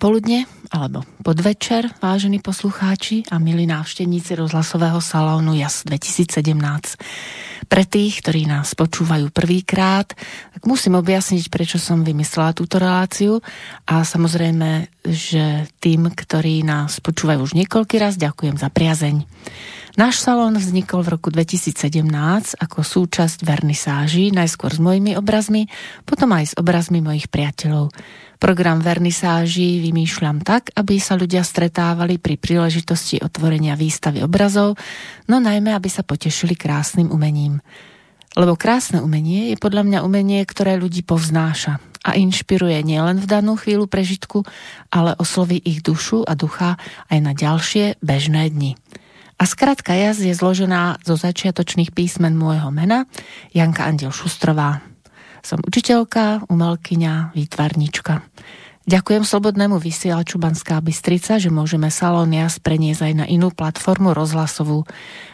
Popoludne alebo podvečer, vážení poslucháči a milí návštevníci rozhlasového salónu JAS 2017. Pre tých, ktorí nás počúvajú prvýkrát, tak musím objasniť, prečo som vymyslela túto reláciu a samozrejme, že tým, ktorí nás počúvajú už niekoľký raz, ďakujem za priazeň. Náš salón vznikol v roku 2017 ako súčasť vernisáží, najskôr s mojimi obrazmi, potom aj s obrazmi mojich priateľov. Program vernisáží vymýšľam tak, aby sa ľudia stretávali pri príležitosti otvorenia výstavy obrazov, no najmä, aby sa potešili krásnym umením. Lebo krásne umenie je podľa mňa umenie, ktoré ľudí povznáša a inšpiruje nielen v danú chvíľu prežitku, ale osloví ich dušu a ducha aj na ďalšie bežné dni. A skratka jaz je zložená zo začiatočných písmen môjho mena, Janka Andiel Šustrová. Som učiteľka, umelkyňa, výtvarnička. Ďakujem Slobodnému vysielaču Banská Bystrica, že môžeme Salón Jas preniesť aj na inú platformu rozhlasovú.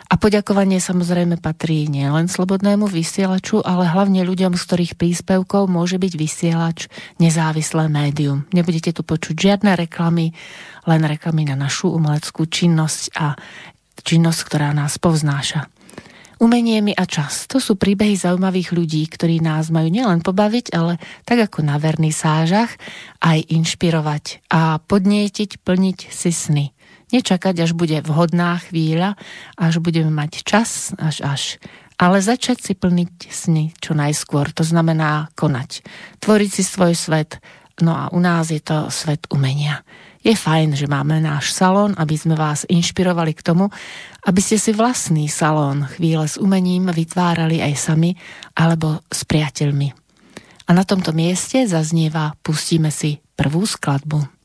A poďakovanie samozrejme patrí nielen Slobodnému vysielaču, ale hlavne ľuďom, z ktorých príspevkov môže byť vysielač nezávislé médium. Nebudete tu počuť žiadne reklamy, len reklamy na našu umeleckú činnosť a činnosť, ktorá nás povznáša. Umenie mi a čas, to sú príbehy zaujímavých ľudí, ktorí nás majú nielen pobaviť, ale tak ako na sážach, aj inšpirovať a podnietiť, plniť si sny. Nečakať, až bude vhodná chvíľa, až budeme mať čas, až až. Ale začať si plniť sny čo najskôr, to znamená konať. Tvoriť si svoj svet, no a u nás je to svet umenia. Je fajn, že máme náš salón, aby sme vás inšpirovali k tomu, aby ste si vlastný salón chvíle s umením vytvárali aj sami alebo s priateľmi. A na tomto mieste zaznieva Pustíme si prvú skladbu.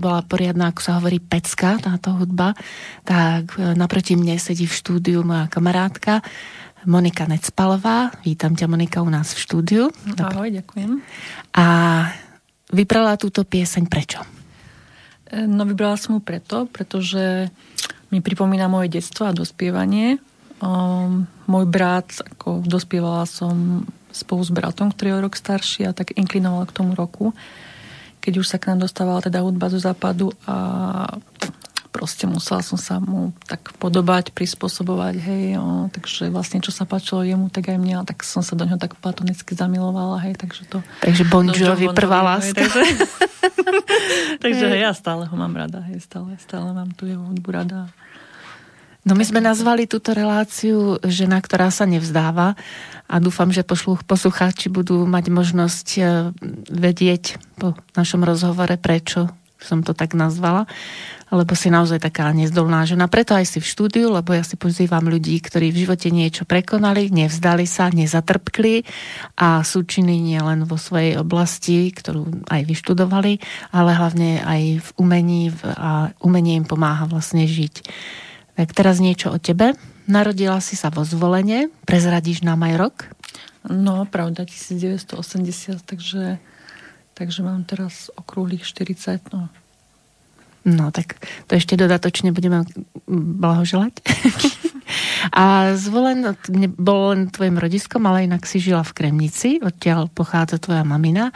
Bola poriadna, ako sa hovorí, pecka, táto hudba, tak e, naproti mne sedí v štúdiu moja kamarátka Monika Necpalová. Vítam ťa, Monika, u nás v štúdiu. Ahoj, ďakujem. A vybrala túto pieseň prečo? E, no vybrala som ju preto, pretože mi pripomína moje detstvo a dospievanie. Um, môj brat, ako dospievala som spolu s bratom, ktorý je rok starší a tak inklinoval k tomu roku keď už sa k nám dostávala teda hudba zo západu a proste musela som sa mu tak podobať, prispôsobovať, hej, o, takže vlastne čo sa páčilo jemu, tak aj mňa, tak som sa do ňoho tak platonicky zamilovala, hej, takže to... Takže Bon Jovi prvá láska. Takže, takže hej, ja stále ho mám rada, hej, stále, stále mám tu jeho hudbu rada. No my sme nazvali túto reláciu Žena, ktorá sa nevzdáva a dúfam, že poslucháči budú mať možnosť e, vedieť po našom rozhovore, prečo som to tak nazvala, lebo si naozaj taká nezdolná žena. Preto aj si v štúdiu, lebo ja si pozývam ľudí, ktorí v živote niečo prekonali, nevzdali sa, nezatrpkli a sú činy nie len vo svojej oblasti, ktorú aj vyštudovali, ale hlavne aj v umení a umenie im pomáha vlastne žiť. Tak teraz niečo o tebe. Narodila si sa vo zvolenie, prezradíš nám aj rok? No, pravda, 1980, takže, takže mám teraz okrúhlych 40, no. No, tak to ešte dodatočne budeme blahoželať. A zvolen bol len tvojim rodiskom, ale inak si žila v Kremnici, odtiaľ pochádza tvoja mamina.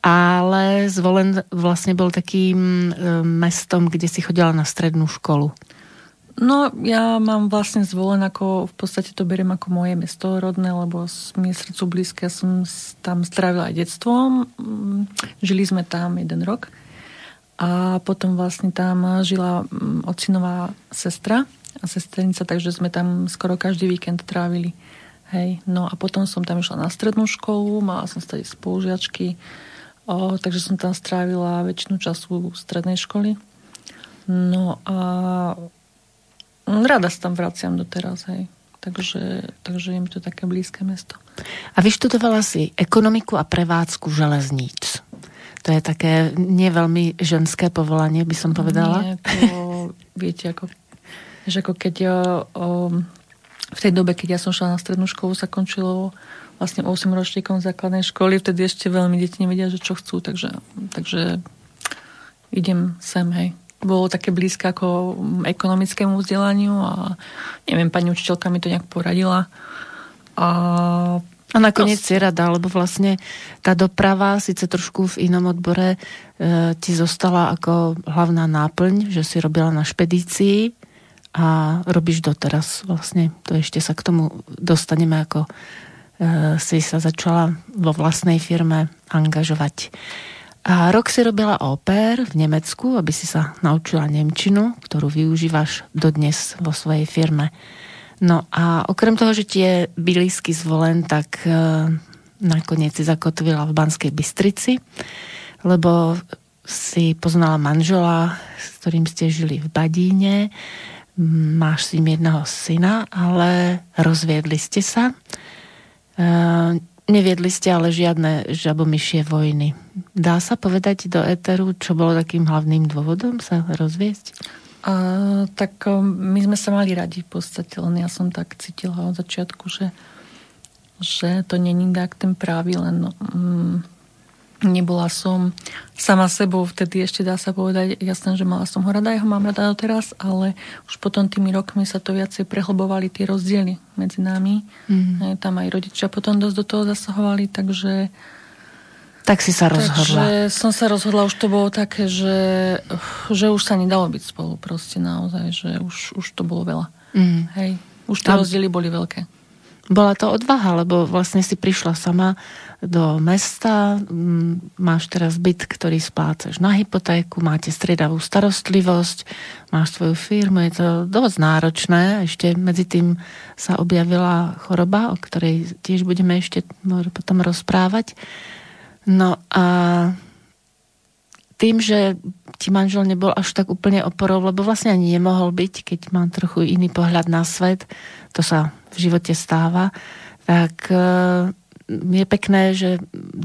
Ale zvolen vlastne bol takým e, mestom, kde si chodila na strednú školu. No, ja mám vlastne zvolen ako, v podstate to beriem ako moje mesto rodné, lebo mi je srdcu blízke. Ja som tam strávila aj detstvom. Mm, žili sme tam jeden rok. A potom vlastne tam žila mm, ocinová sestra a sesternica, takže sme tam skoro každý víkend trávili. Hej. No a potom som tam išla na strednú školu, mala som stať spolužiačky, o, takže som tam strávila väčšinu času strednej školy. No a rada sa tam vraciam doteraz, hej. Takže, takže je mi to také blízke mesto. A vyštudovala si ekonomiku a prevádzku železníc. To je také neveľmi ženské povolanie, by som povedala. Nie, to, viete, ako, že ako keď ja, o, v tej dobe, keď ja som šla na strednú školu, sa končilo vlastne 8 ročníkom základnej školy, vtedy ešte veľmi deti nevedia, že čo chcú, takže, takže idem sem, hej bolo také blízke ako ekonomickému vzdelaniu a neviem, pani učiteľka mi to nejak poradila. A a nakoniec si rada, lebo vlastne tá doprava, síce trošku v inom odbore, e, ti zostala ako hlavná náplň, že si robila na špedícii a robíš doteraz. Vlastne to ešte sa k tomu dostaneme, ako e, si sa začala vo vlastnej firme angažovať. A rok si robila oper v Nemecku, aby si sa naučila Nemčinu, ktorú využívaš dodnes vo svojej firme. No a okrem toho, že ti je blízky zvolen, tak e, nakoniec si zakotvila v Banskej Bystrici, lebo si poznala manžela, s ktorým ste žili v Badíne, máš s ním jedného syna, ale rozviedli ste sa. E, Neviedli ste ale žiadne žabomyšie vojny. Dá sa povedať do Eteru, čo bolo takým hlavným dôvodom sa rozviesť? A, tak my sme sa mali radi v podstate, len ja som tak cítila od začiatku, že, že to není tak ten právý, len um, Nebola som sama sebou, vtedy ešte dá sa povedať, jasné, že mala som ho rada, ja ho mám rada doteraz, ale už potom tými rokmi sa to viacej prehlbovali tie rozdiely medzi nami. Mm. Tam aj rodičia potom dosť do toho zasahovali, takže... Tak si sa rozhodla. Takže som sa rozhodla, už to bolo také, že, že už sa nedalo byť spolu proste naozaj, že už, už to bolo veľa. Mm. Hej, už tie A... rozdiely boli veľké. Bola to odvaha, lebo vlastne si prišla sama do mesta, máš teraz byt, ktorý splácaš na hypotéku, máte striedavú starostlivosť, máš svoju firmu, je to dosť náročné. Ešte medzi tým sa objavila choroba, o ktorej tiež budeme ešte potom rozprávať. No a tým, že ti manžel nebol až tak úplne oporou, lebo vlastne ani nemohol byť, keď mám trochu iný pohľad na svet, to sa v živote stáva, tak je pekné, že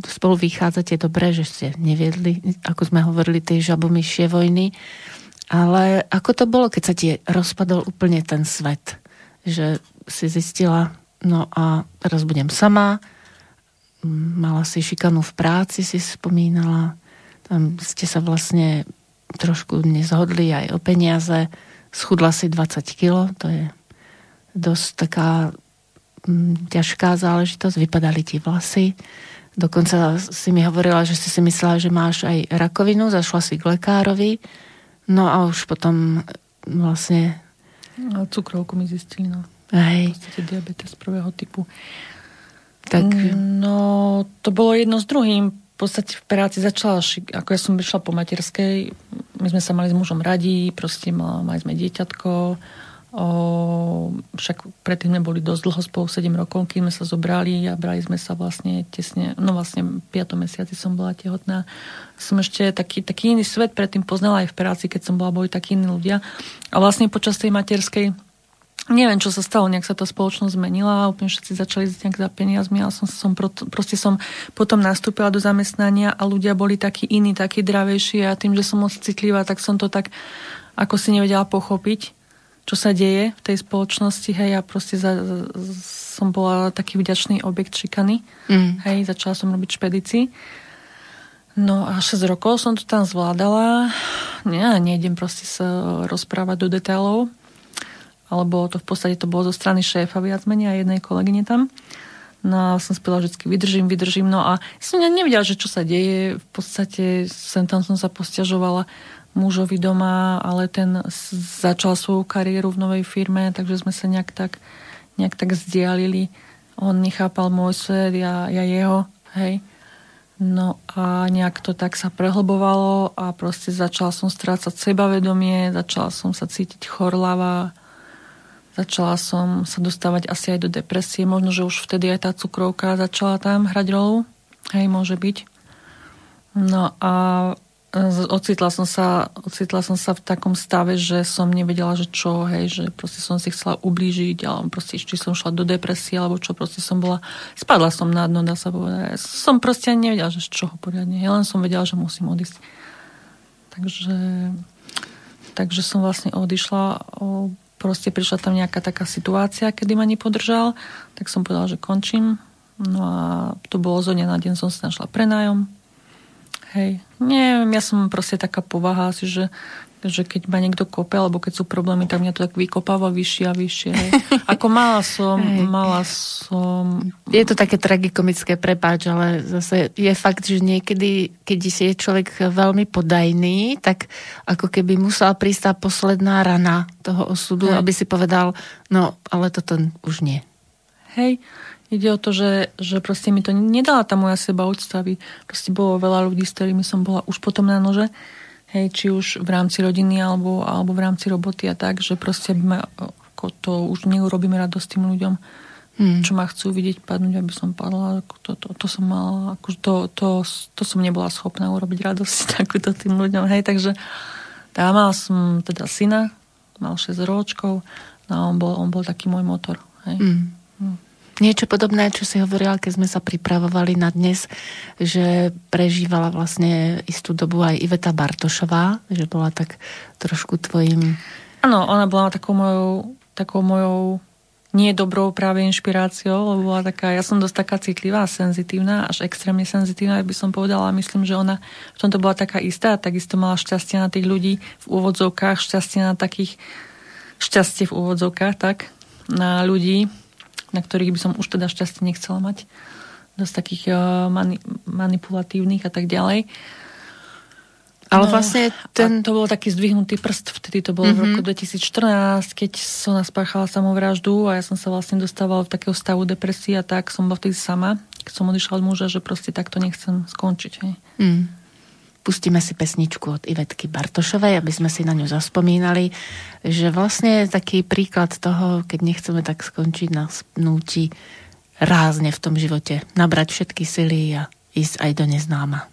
spolu vychádzate dobre, že ste neviedli, ako sme hovorili, tie žabomyšie vojny. Ale ako to bolo, keď sa ti rozpadol úplne ten svet? Že si zistila, no a teraz budem sama, mala si šikanu v práci, si spomínala, tam ste sa vlastne trošku nezhodli aj o peniaze, schudla si 20 kg, to je dosť taká mm, ťažká záležitosť, vypadali ti vlasy, dokonca si mi hovorila, že si si myslela, že máš aj rakovinu, zašla si k lekárovi, no a už potom vlastne... A cukrovku mi zistili, no. Hej. V diabetes prvého typu. Tak... No, to bolo jedno s druhým. V podstate v práci začala, ako ja som prišla po materskej, my sme sa mali s mužom radi, proste mali sme dieťatko, o, však predtým sme boli dosť dlho spolu, 7 rokov, kým sme sa zobrali a brali sme sa vlastne tesne, no vlastne 5. mesiaci som bola tehotná. Som ešte taký, taký iný svet predtým poznala aj v práci, keď som bola, boli takí iní ľudia. A vlastne počas tej materskej neviem, čo sa stalo, nejak sa tá spoločnosť zmenila, úplne všetci začali nejak za peniazmi, ale som, som proste som potom nastúpila do zamestnania a ľudia boli takí iní, takí dravejší a tým, že som moc citlivá, tak som to tak ako si nevedela pochopiť, čo sa deje v tej spoločnosti, hej, a proste za, som bola taký vďačný objekt šikany, mm. hej, začala som robiť špedici. No a 6 rokov som to tam zvládala. Nie, nejdem proste sa rozprávať do detailov, alebo to v podstate to bolo zo strany šéfa viac menej a jednej kolegyne tam. No a som spela vždy vydržím, vydržím. No a som nevedela, že čo sa deje. V podstate sem tam som sa posťažovala mužovi doma, ale ten začal svoju kariéru v novej firme, takže sme sa nejak tak, nejak tak zdialili. On nechápal môj svet, ja, ja jeho, hej. No a nejak to tak sa prehlbovalo a proste začala som strácať sebavedomie, začala som sa cítiť chorlava, Začala som sa dostávať asi aj do depresie. Možno, že už vtedy aj tá cukrovka začala tam hrať rolu. Hej, môže byť. No a ocitla som sa, ocitla som sa v takom stave, že som nevedela, že čo, hej, že proste som si chcela ublížiť, alebo proste či som šla do depresie, alebo čo, proste som bola, spadla som na dno, dá sa povedať. Som proste ani nevedela, že z čoho poriadne. Ja len som vedela, že musím odísť. Takže, takže som vlastne odišla proste prišla tam nejaká taká situácia, kedy ma nepodržal, tak som povedala, že končím. No a to bolo zo dňa na deň som si našla prenájom. Hej, neviem, ja som proste taká povaha asi, že že keď ma niekto kope, alebo keď sú problémy, tak mňa to tak vykopáva vyššie a vyššie. Hej. Ako mala som, mala som... Je to také tragikomické, prepáč, ale zase je fakt, že niekedy, keď si je človek veľmi podajný, tak ako keby musela prísť tá posledná rana toho osudu, Hej. aby si povedal, no, ale toto už nie. Hej, ide o to, že, že proste mi to nedala tá moja seba úcta, proste bolo veľa ľudí, s ktorými som bola už potom na nože, hej, či už v rámci rodiny alebo, alebo v rámci roboty a tak, že proste ma, ako to už neurobíme radosť tým ľuďom, hmm. čo ma chcú vidieť padnúť, aby som padla. To, to, to som mala, ako to, to, to som nebola schopná urobiť radosť takúto tým ľuďom. Hej, takže tá mal som teda syna, mal 6 ročkov, no a on bol, on bol taký môj motor. Hej. Hmm. Hmm. Niečo podobné, čo si hovorila, keď sme sa pripravovali na dnes, že prežívala vlastne istú dobu aj Iveta Bartošová, že bola tak trošku tvojim... Áno, ona bola takou mojou, takou mojou nie dobrou práve inšpiráciou, lebo bola taká, ja som dosť taká citlivá, senzitívna, až extrémne senzitívna, by som povedala. Myslím, že ona v tomto bola taká istá, takisto mala šťastie na tých ľudí v úvodzovkách, šťastie na takých, šťastie v úvodzovkách, tak, na ľudí, na ktorých by som už teda šťastie nechcela mať. Dosť takých uh, mani- manipulatívnych a tak ďalej. Ale no, vlastne ten... to bol taký zdvihnutý prst, vtedy to bolo mm-hmm. v mhm. roku 2014, keď som naspáchala samovraždu a ja som sa vlastne dostávala v takého stavu depresie a tak som bola vtedy sama, keď som odišla od muža, že proste takto nechcem skončiť. Hej. Mm. Pustíme si pesničku od Ivetky Bartošovej, aby sme si na ňu zaspomínali, že vlastne je taký príklad toho, keď nechceme tak skončiť na snúti rázne v tom živote, nabrať všetky sily a ísť aj do neznáma.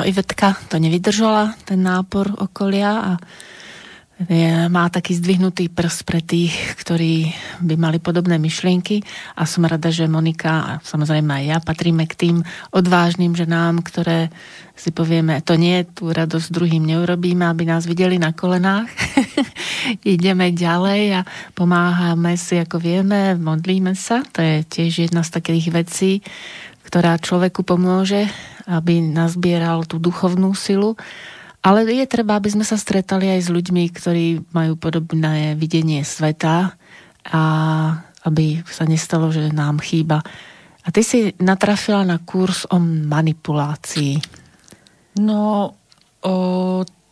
No Ivetka to nevydržala, ten nápor okolia a je, má taký zdvihnutý prs pre tých, ktorí by mali podobné myšlienky a som rada, že Monika a samozrejme aj ja patríme k tým odvážnym ženám, ktoré si povieme, to nie, tú radosť druhým neurobíme, aby nás videli na kolenách. Ideme ďalej a pomáhame si, ako vieme, modlíme sa. To je tiež jedna z takých vecí, ktorá človeku pomôže aby nazbieral tú duchovnú silu. Ale je treba, aby sme sa stretali aj s ľuďmi, ktorí majú podobné videnie sveta a aby sa nestalo, že nám chýba. A ty si natrafila na kurz o manipulácii. No, o,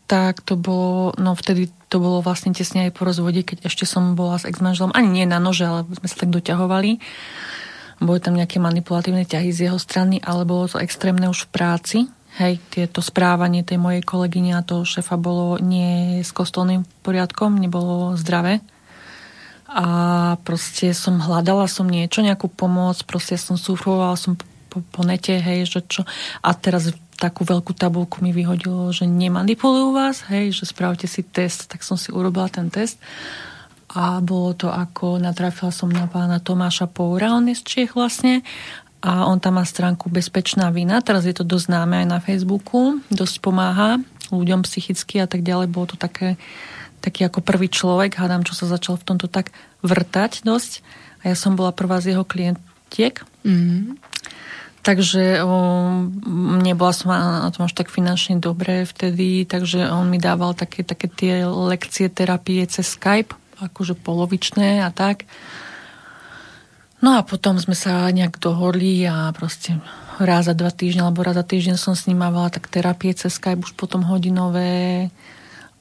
tak to bolo, no vtedy to bolo vlastne tesne aj po rozvode, keď ešte som bola s ex-manželom, ani nie na nože, ale sme sa tak doťahovali boli tam nejaké manipulatívne ťahy z jeho strany, ale bolo to extrémne už v práci. Hej, tieto správanie tej mojej kolegyne a toho šefa bolo nie s kostolným poriadkom, nebolo zdravé. A proste som hľadala som niečo, nejakú pomoc, proste som sufrovala som po, po nete, hej, že čo. A teraz takú veľkú tabulku mi vyhodilo, že nemanipulujú vás, hej, že spravte si test, tak som si urobila ten test a bolo to ako, natrafila som na pána Tomáša Poura, on je z Čiech vlastne. A on tam má stránku Bezpečná vina, teraz je to dosť známe aj na Facebooku, dosť pomáha ľuďom psychicky a tak ďalej, bolo to také, taký ako prvý človek, hádam, čo sa začal v tomto tak vrtať dosť. A ja som bola prvá z jeho klientiek. Mm-hmm. Takže o, nebola som na tom až tak finančne dobre vtedy, takže on mi dával také, také tie lekcie terapie cez Skype akože polovičné a tak. No a potom sme sa nejak dohodli a proste raz za dva týždne alebo raz za týždeň som s ním mávala tak terapie cez Skype už potom hodinové.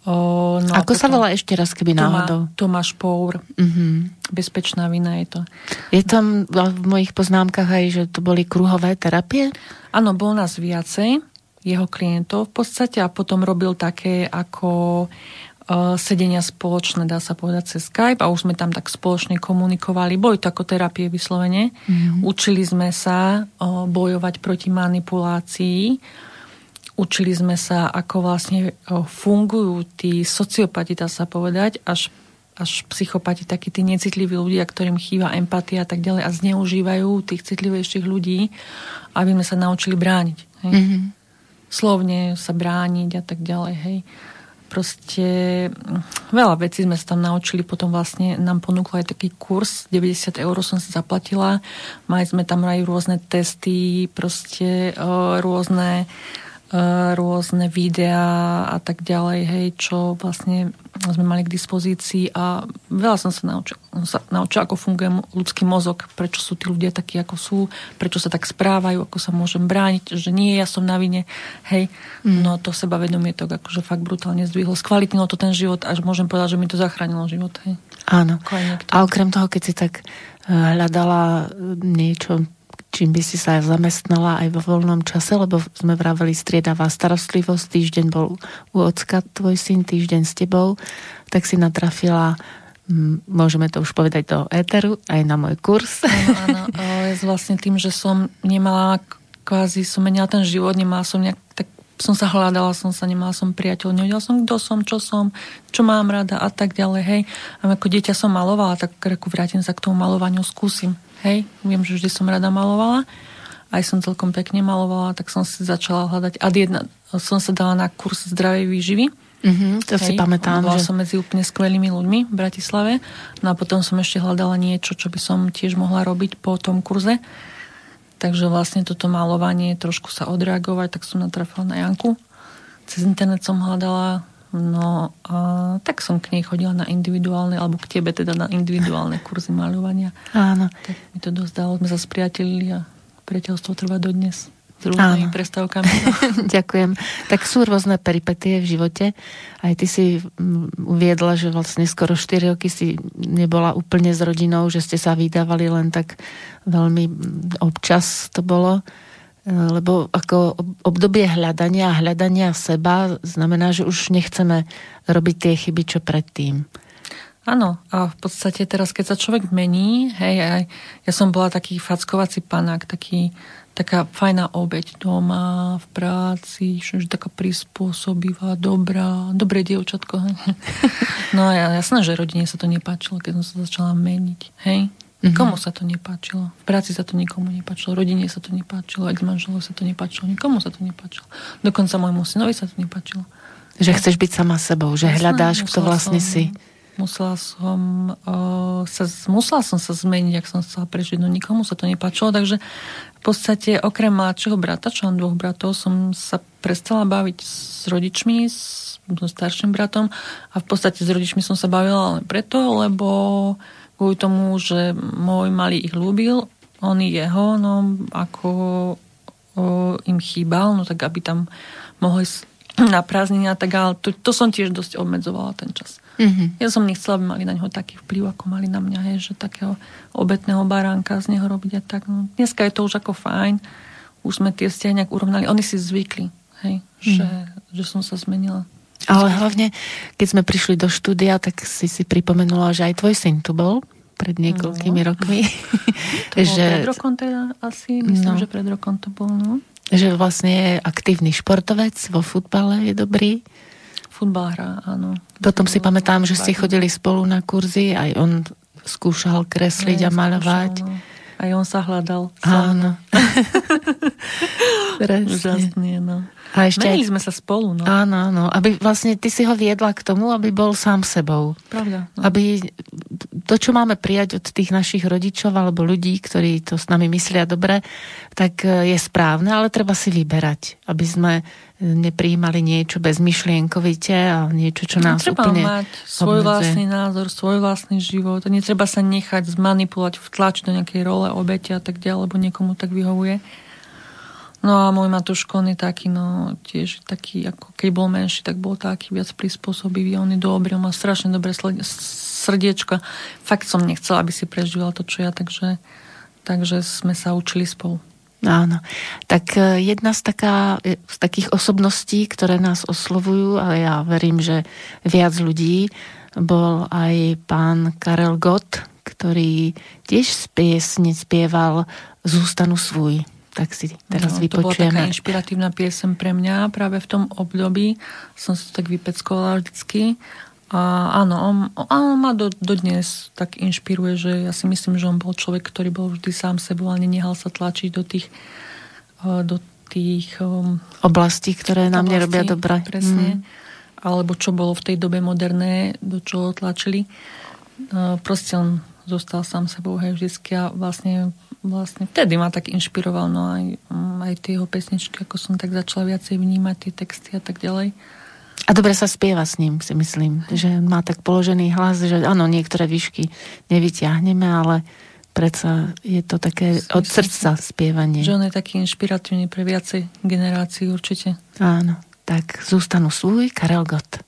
O, no Ako sa volá ešte raz, keby náhodou? Tomáš Pour. Uh-huh. Bezpečná vina je to. Je tam v mojich poznámkach aj, že to boli kruhové terapie? Áno, bol nás viacej, jeho klientov v podstate a potom robil také ako sedenia spoločné, dá sa povedať, cez Skype a už sme tam tak spoločne komunikovali. Boli to ako terapie vyslovene. Mm-hmm. Učili sme sa uh, bojovať proti manipulácii. Učili sme sa, ako vlastne uh, fungujú tí sociopati, dá sa povedať, až až psychopati, takí tí necitliví ľudia, ktorým chýba empatia a tak ďalej a zneužívajú tých citlivejších ľudí, aby sme sa naučili brániť. Hej? Mm-hmm. Slovne sa brániť a tak ďalej. Hej? Proste mm, veľa vecí sme sa tam naučili, potom vlastne nám ponúkla aj taký kurz, 90 eur som si zaplatila, mali sme tam aj rôzne testy, proste uh, rôzne rôzne videá a tak ďalej, hej, čo vlastne sme mali k dispozícii a veľa som sa naučil. Sa ako funguje ľudský mozog, prečo sú tí ľudia takí, ako sú, prečo sa tak správajú, ako sa môžem brániť, že nie, ja som na vine. Hej, mm. no to sebavedomie to akože fakt brutálne zdvihlo. Skvalitnilo to ten život, až môžem povedať, že mi to zachránilo život. Hej. Áno. A okrem toho, keď si tak eh, hľadala niečo čím by si sa zamestnala aj vo voľnom čase, lebo sme vraveli striedavá starostlivosť, týždeň bol u ocka tvoj syn, týždeň s tebou, tak si natrafila môžeme to už povedať do éteru, aj na môj kurz. Áno, áno, vlastne tým, že som nemala kvázi, som menila ten život, nemala som nejak, tak som sa hľadala, som sa nemala som priateľ, nevedela som, kto som, čo som, čo mám rada a tak ďalej, hej. A ako dieťa som malovala, tak ako vrátim sa k tomu malovaniu, skúsim. Hej, viem, že vždy som rada malovala. Aj som celkom pekne malovala, tak som si začala hľadať. A jedna, som sa dala na kurz zdravej výživy. Mm-hmm, to Hej, si pamätám. Bola že... som medzi úplne skvelými ľuďmi v Bratislave. No a potom som ešte hľadala niečo, čo by som tiež mohla robiť po tom kurze. Takže vlastne toto malovanie, trošku sa odreagovať, tak som natrafila na Janku. Cez internet som hľadala No a tak som k nej chodila na individuálne, alebo k tebe teda na individuálne kurzy maľovania. Áno. Tak mi to dosť dalo, sme sa spriatelili a priateľstvo trvá dodnes s rôznymi prestávkami. Ďakujem. Tak sú rôzne peripetie v živote. Aj ty si mm, uviedla, že vlastne skoro 4 roky si nebola úplne s rodinou, že ste sa vydávali len tak veľmi mm, občas to bolo. Eh, lebo ako obdobie hľadania a hľadania seba znamená, že už nechceme robiť tie chyby, čo predtým. Áno, a v podstate teraz, keď sa človek mení, hej, aj ja som bola taký fackovací panák, taký, taká fajná obeď doma, v práci, že taká prispôsobivá, dobrá, dobré dievčatko. No a jasné, že rodine sa to nepáčilo, keď som sa začala meniť, hej. Mm-hmm. Komu sa to nepáčilo? V práci sa to nikomu nepáčilo, rodine sa to nepáčilo, aj manželov sa to nepáčilo, nikomu sa to nepáčilo. Dokonca môjmu synovi sa to nepáčilo. Že chceš byť sama sebou, že Jasné, hľadáš, kto vlastne som, si. Musela som, uh, sa, musela som sa zmeniť, ak som chcela prežiť, no nikomu sa to nepáčilo, takže v podstate okrem mladšieho brata, čo mám dvoch bratov, som sa prestala baviť s rodičmi, s, so starším bratom a v podstate s rodičmi som sa bavila len preto, lebo kvôli tomu, že môj malý ich ľúbil, on jeho, no ako o, im chýbal, no tak aby tam mohli na prázdnenia, tak ale to, to som tiež dosť obmedzovala ten čas. Mm-hmm. Ja som nechcela, aby mali na neho taký vplyv, ako mali na mňa, hej, že takého obetného baránka z neho robiť a tak. No, dneska je to už ako fajn, už sme tie vzťahy nejak urovnali. Oni si zvykli, hej, mm-hmm. že, že som sa zmenila. Ale hlavne, keď sme prišli do štúdia, tak si si pripomenula, že aj tvoj syn tu bol pred niekoľkými no. rokmi. To že... pred rokom teda asi, myslím, no. že pred rokom to bol, no. Že vlastne je aktívny športovec, vo futbale je dobrý. Futbal hrá, áno. Potom si pamätám, že ste chodili spolu na kurzy, aj on skúšal kresliť a maľovať. Skúšal, no. Aj on sa hľadal. Áno. Úžasný, no. A ešte Menili aj... sme sa spolu, no. Áno, áno. Aby vlastne ty si ho viedla k tomu, aby bol sám sebou. Pravda. No. Aby to, čo máme prijať od tých našich rodičov alebo ľudí, ktorí to s nami myslia dobre, tak e, je správne, ale treba si vyberať, aby sme nepríjmali niečo bezmyšlienkovite a niečo, čo nás Netreba úplne mať svoj obmedzuje. vlastný názor, svoj vlastný život. Netreba sa nechať zmanipulovať, vtlačiť do nejakej role obete a tak ďalej, lebo niekomu tak vyhovuje. No a môj Matúško, on je taký, no tiež taký, ako keď bol menší, tak bol taký viac prispôsobivý. On je dobrý, on má strašne dobré srdiečko. Fakt som nechcela, aby si prežíval to, čo ja, takže, takže sme sa učili spolu. Áno. Tak e, jedna z, taká, e, z takých osobností, ktoré nás oslovujú, a ja verím, že viac ľudí, bol aj pán Karel Gott, ktorý tiež z piesne spieval Zústanu svůj tak si teraz no, vypočujeme. To bola taká inšpiratívna piesem pre mňa práve v tom období. Som si to tak vypeckovala vždycky. A áno, on, on ma do, dodnes tak inšpiruje, že ja si myslím, že on bol človek, ktorý bol vždy sám sebou a nenehal sa tlačiť do tých, do tých um, oblastí, ktoré nám nerobia dobre. Presne. Mm. alebo čo bolo v tej dobe moderné, do čoho tlačili. Proste on zostal sám sebou, hej, vždycky a vlastne, vlastne vtedy ma tak inšpiroval, no aj, aj tie jeho pesničky, ako som tak začala viacej vnímať tie texty a tak ďalej. A dobre sa spieva s ním, si myslím, že má tak položený hlas, že áno, niektoré výšky nevyťahneme, ale predsa je to také od srdca spievanie. Že on je taký inšpiratívny pre viacej generácií určite. Áno, tak zústanu svoj Karel Gott.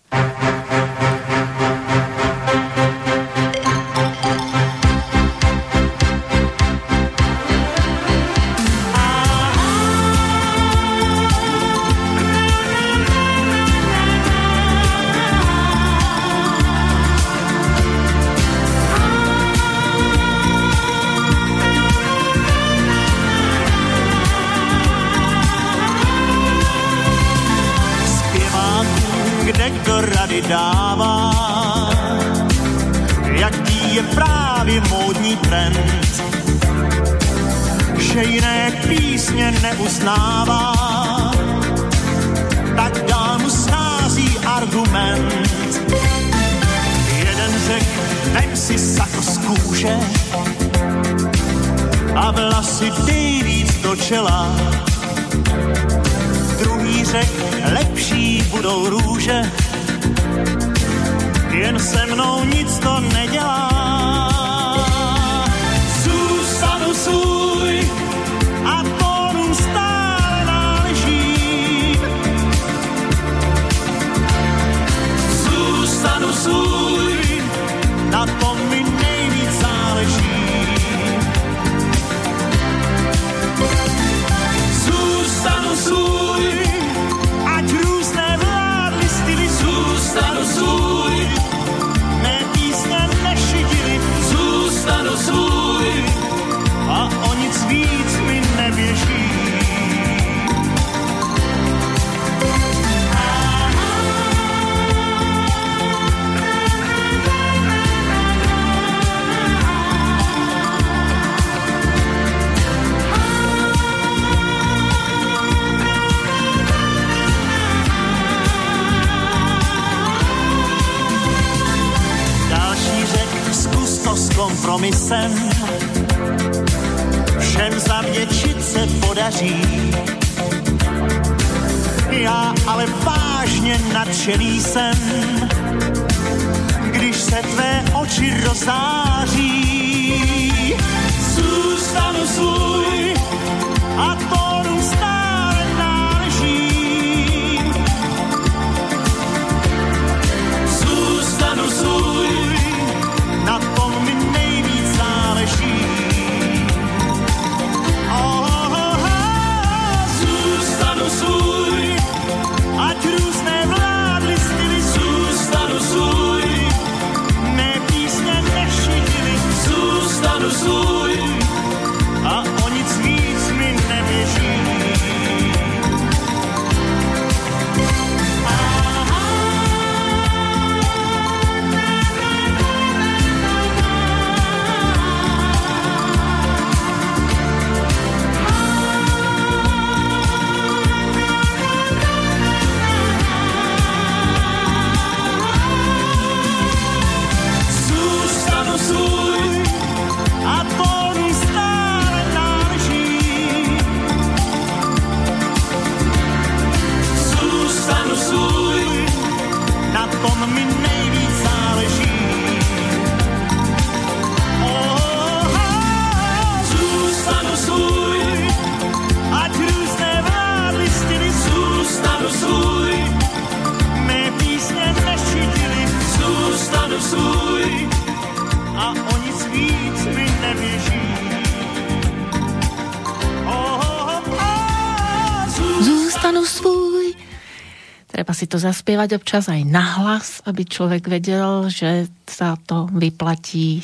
Treba si to zaspievať občas aj nahlas, aby človek vedel, že sa to vyplatí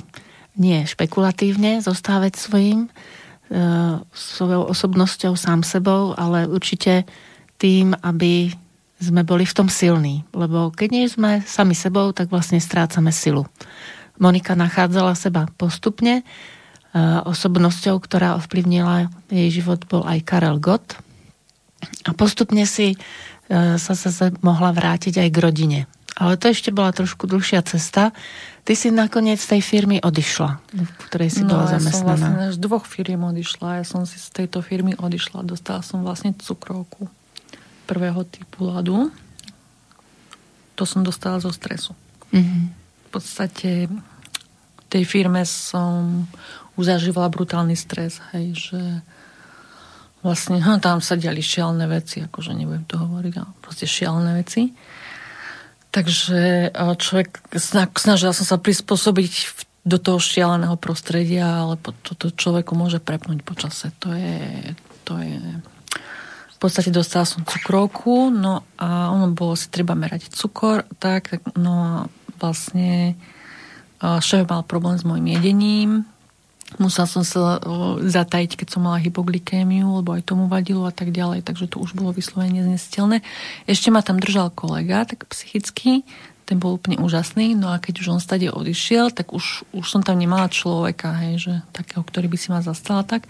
nie špekulatívne zostávať svojim, e, svojou osobnosťou, sám sebou, ale určite tým, aby sme boli v tom silní. Lebo keď nie sme sami sebou, tak vlastne strácame silu. Monika nachádzala seba postupne. E, Osobnosťou, ktorá ovplyvnila jej život, bol aj Karel Gott. A postupne si sa zase mohla vrátiť aj k rodine. Ale to ešte bola trošku dlhšia cesta. Ty si nakoniec z tej firmy odišla, v ktorej si no, bola zamestnaná. ja som vlastne z dvoch firm odišla. Ja som si z tejto firmy odišla. Dostala som vlastne cukrovku prvého typu ľadu. To som dostala zo stresu. Mm-hmm. V podstate v tej firme som už zažívala brutálny stres, hej, že vlastne hm, tam sa diali šialné veci, akože nebudem to hovoriť, ale proste šialné veci. Takže človek, snažil som sa prispôsobiť do toho šialeného prostredia, ale toto človeku môže prepnúť počase. To je, to je... V podstate dostala som cukrovku, no a ono bolo si treba merať cukor, tak, no a vlastne šéf mal problém s môjim jedením, Musela som sa zatajiť, keď som mala hypoglykémiu, lebo aj tomu vadilo a tak ďalej, takže to už bolo vyslovene neznesiteľné. Ešte ma tam držal kolega, tak psychicky, ten bol úplne úžasný, no a keď už on stade odišiel, tak už, už som tam nemala človeka, hej, že takého, ktorý by si ma zastala tak.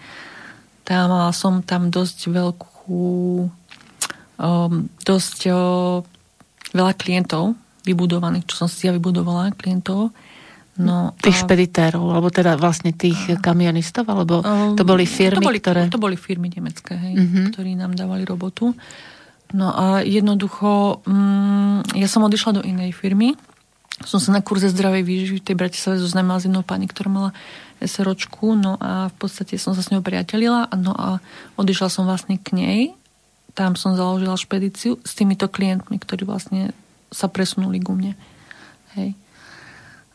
Tam mala som tam dosť veľkú, um, dosť um, veľa klientov vybudovaných, čo som si ja vybudovala, klientov, No, tých a... špeditérov, alebo teda vlastne tých a... kamionistov, alebo to boli firmy, to boli, ktoré... To boli firmy nemecké, hej, uh-huh. ktorí nám dávali robotu. No a jednoducho, mm, ja som odišla do inej firmy, som sa na kurze zdravej výživy v tej Bratislave zoznámila s jednou pani, ktorá mala SROčku, no a v podstate som sa s ňou priatelila, no a odišla som vlastne k nej, tam som založila špedíciu s týmito klientmi, ktorí vlastne sa presunuli ku mne. Hej.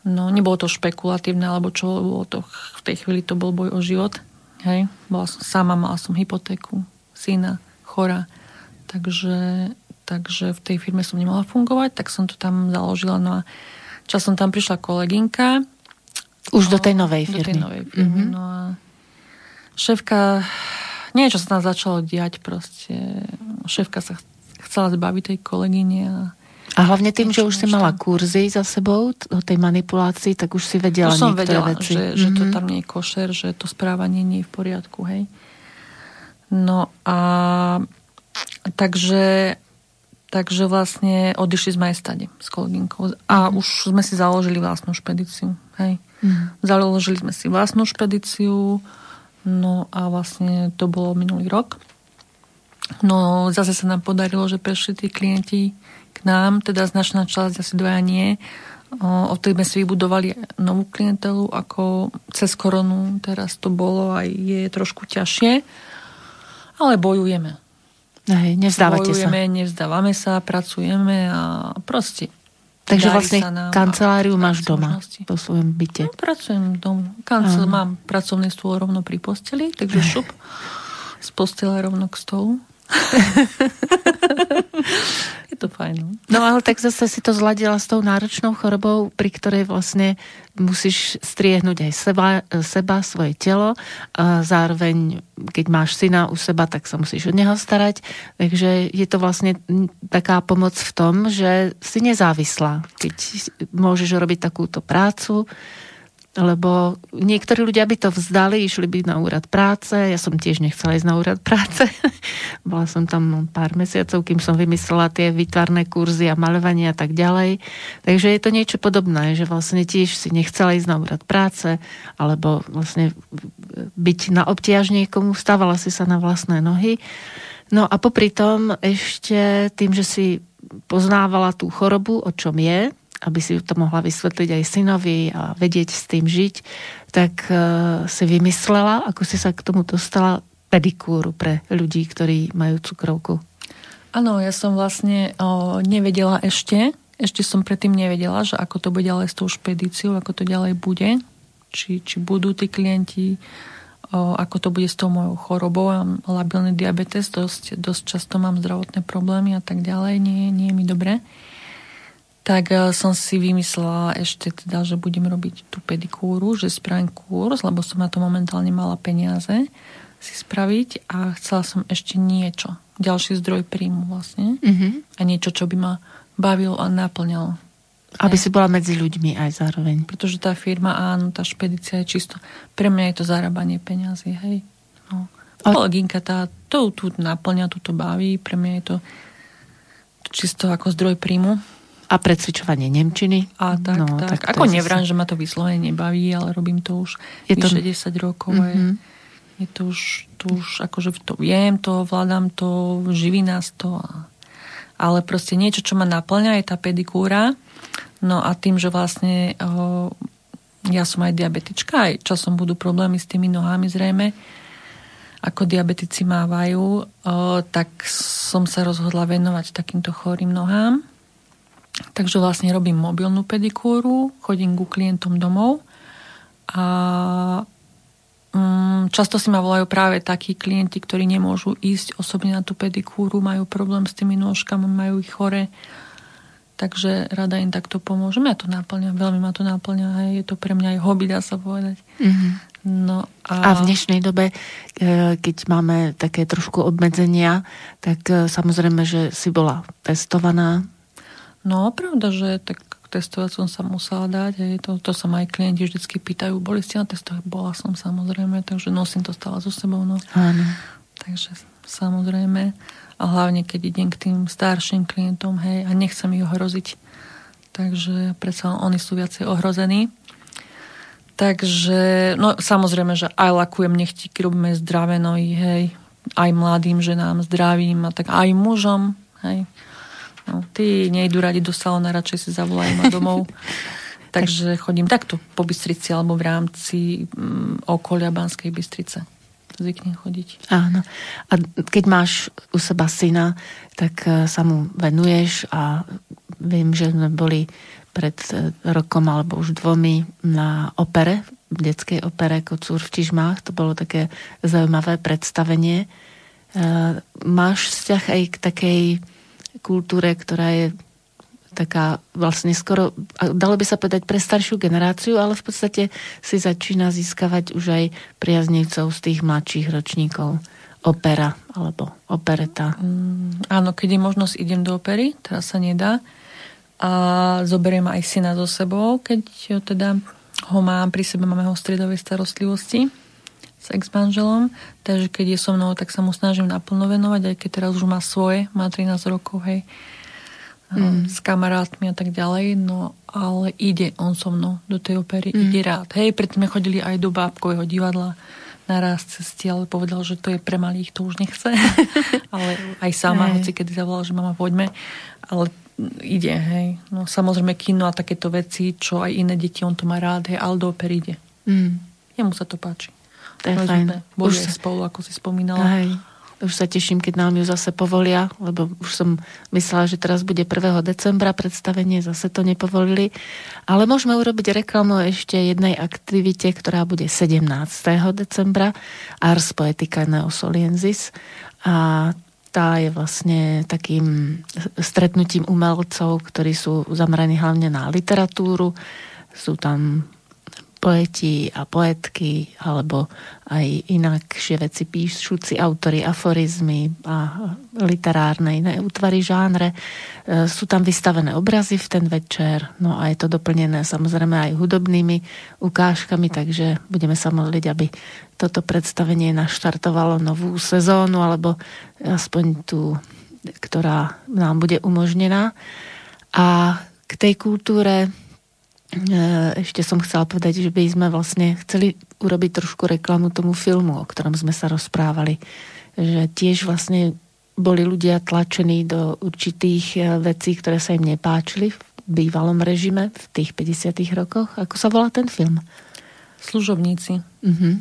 No, nebolo to špekulatívne, alebo čo, bolo to, v tej chvíli to bol boj o život. Hej, bola som sama, mala som hypotéku, syna, chora. Takže, takže v tej firme som nemala fungovať, tak som to tam založila. No a časom tam prišla kolegynka. Už no, do tej novej firmy. Do tej novej firmy. Mm-hmm. No a šéfka, niečo sa tam začalo diať proste. Šéfka sa chcela zbaviť tej kolegyne a a hlavne tým, že už si mala kurzy za sebou o tej manipulácii, tak už si vedela už som vedela, veci. Že, že to mhm. tam nie je košer, že to správanie nie je v poriadku, hej. No a takže takže vlastne odišli sme aj stade s kolegynkou. A mm. už sme si založili vlastnú špedíciu. Hej. Mm. Založili sme si vlastnú špedíciu, no a vlastne to bolo minulý rok. No zase sa nám podarilo, že prešli tí klienti nám, teda značná časť, asi dvaja nie. O, tej sme si vybudovali novú klientelu, ako cez koronu teraz to bolo aj je trošku ťažšie, ale bojujeme. Hej, nevzdávate bojujeme, sa. nevzdávame sa, pracujeme a proste Takže vlastne kanceláriu máš doma možnosti. vo svojom byte. No, pracujem doma. Kancel, mám pracovný stôl rovno pri posteli, takže šup z postele rovno k stolu. je to fajn. No. no ale tak zase si to zladila s tou náročnou chorobou, pri ktorej vlastne musíš striehnúť aj seba, seba svoje telo. A zároveň, keď máš syna u seba, tak sa musíš od neho starať. Takže je to vlastne taká pomoc v tom, že si nezávislá. Keď môžeš robiť takúto prácu, lebo niektorí ľudia by to vzdali, išli by na úrad práce, ja som tiež nechcela ísť na úrad práce. Bola som tam pár mesiacov, kým som vymyslela tie vytvarné kurzy a maľovanie a tak ďalej. Takže je to niečo podobné, že vlastne tiež si nechcela ísť na úrad práce, alebo vlastne byť na obtiaž niekomu, stávala si sa na vlastné nohy. No a popri tom ešte tým, že si poznávala tú chorobu, o čom je, aby si to mohla vysvetliť aj synovi a vedieť s tým žiť, tak e, si vymyslela, ako si sa k tomu dostala, pedikúru pre ľudí, ktorí majú cukrovku. Áno, ja som vlastne o, nevedela ešte, ešte som predtým nevedela, že ako to bude ďalej s tou špedíciou, ako to ďalej bude, či, či budú tí klienti, o, ako to bude s tou mojou chorobou. Mám labilný diabetes, dosť, dosť často mám zdravotné problémy a tak ďalej, nie, nie je mi dobre tak eh, som si vymyslela ešte teda, že budem robiť tú pedikúru, že spravím kurz, lebo som na to momentálne mala peniaze si spraviť a chcela som ešte niečo, ďalší zdroj príjmu vlastne mm-hmm. a niečo, čo by ma bavilo a naplňalo. Aby si bola medzi ľuďmi aj zároveň. Pretože tá firma, áno, tá špedícia je čisto, pre mňa je to zarábanie peňazí, hej. No. Kolegynka tá, to tu naplňa, tu to baví, pre mňa je to čisto ako zdroj príjmu. A precvičovanie Nemčiny. A tak, no, tak. tak ako nevrám, že ma to vyslovene nebaví, ale robím to už je vyše to... 10 rokov. Mm-hmm. Je, je to už, to už akože to viem, to vládam, to živí nás to. A, ale proste niečo, čo ma naplňa, je tá pedikúra. No a tým, že vlastne o, ja som aj diabetička, aj časom budú problémy s tými nohami zrejme, ako diabetici mávajú, o, tak som sa rozhodla venovať takýmto chorým nohám. Takže vlastne robím mobilnú pedikúru, chodím ku klientom domov a um, často si ma volajú práve takí klienti, ktorí nemôžu ísť osobne na tú pedikúru, majú problém s tými nôžkami, majú ich chore. Takže rada im takto pomôžem. Ja to náplňam, veľmi ma to náplňa. Je to pre mňa aj hobby, dá sa povedať. Mm-hmm. No a... a v dnešnej dobe, e, keď máme také trošku obmedzenia, tak e, samozrejme, že si bola testovaná No, pravda, že tak testovať som sa musela dať. Aj to, to sa ma aj klienti vždycky pýtajú, boli ste na testoch? Bola som samozrejme, takže nosím to stále so sebou. No. Áno. Takže samozrejme. A hlavne, keď idem k tým starším klientom, hej, a nechcem ich ohroziť. Takže predsa oni sú viacej ohrození. Takže, no samozrejme, že aj lakujem nechtíky, robíme zdravé nohy, hej, aj mladým ženám zdravím a tak aj mužom, hej. No, tí nejdu radi do salóna, radšej si zavolajú ma domov. Takže chodím takto po Bystrici alebo v rámci um, okolia Banskej Bystrice. Zvyknem chodiť. Áno. A keď máš u seba syna, tak uh, sa mu venuješ a viem, že sme boli pred uh, rokom alebo už dvomi na opere, v detskej opere Kocúr v Čižmách. To bolo také zaujímavé predstavenie. Uh, máš vzťah aj k takej kultúre, ktorá je taká vlastne skoro, dalo by sa povedať pre staršiu generáciu, ale v podstate si začína získavať už aj priaznivcov z tých mladších ročníkov opera alebo opereta. Mm, áno, keď je možnosť, idem do opery, teraz sa nedá. A zoberiem aj syna so sebou, keď teda ho mám pri sebe, máme ho v stredovej starostlivosti s ex-manželom, takže keď je so mnou, tak sa mu snažím naplno venovať, aj keď teraz už má svoje, má 13 rokov, hej, mm. s kamarátmi a tak ďalej, no ale ide on so mnou do tej opery, mm. ide rád. Hej, predtým sme chodili aj do bábkového divadla na raz cesty, ale povedal, že to je pre malých, to už nechce. ale aj sama, hey. hoci kedy zavolal, že mama, poďme. Ale ide, hej. No samozrejme kino a takéto veci, čo aj iné deti, on to má rád, hej, ale do opery ide. Mm. Jemu sa to páči. To je fajn. Už sa... spolu, ako si spomínala. Hej. Už sa teším, keď nám ju zase povolia, lebo už som myslela, že teraz bude 1. decembra predstavenie, zase to nepovolili. Ale môžeme urobiť reklamu ešte jednej aktivite, ktorá bude 17. decembra, Ars Poetica Neosoliensis. A tá je vlastne takým stretnutím umelcov, ktorí sú zameraní hlavne na literatúru. Sú tam poeti a poetky, alebo aj inakšie veci píšuci autory, aforizmy a literárne iné útvary, žánre. E, sú tam vystavené obrazy v ten večer, no a je to doplnené samozrejme aj hudobnými ukážkami, takže budeme sa modliť, aby toto predstavenie naštartovalo novú sezónu, alebo aspoň tú, ktorá nám bude umožnená. A k tej kultúre ešte som chcela povedať, že by sme vlastne chceli urobiť trošku reklamu tomu filmu, o ktorom sme sa rozprávali. Že tiež vlastne boli ľudia tlačení do určitých e, vecí, ktoré sa im nepáčili v bývalom režime v tých 50 rokoch. Ako sa volá ten film? Služobníci. Uh-huh.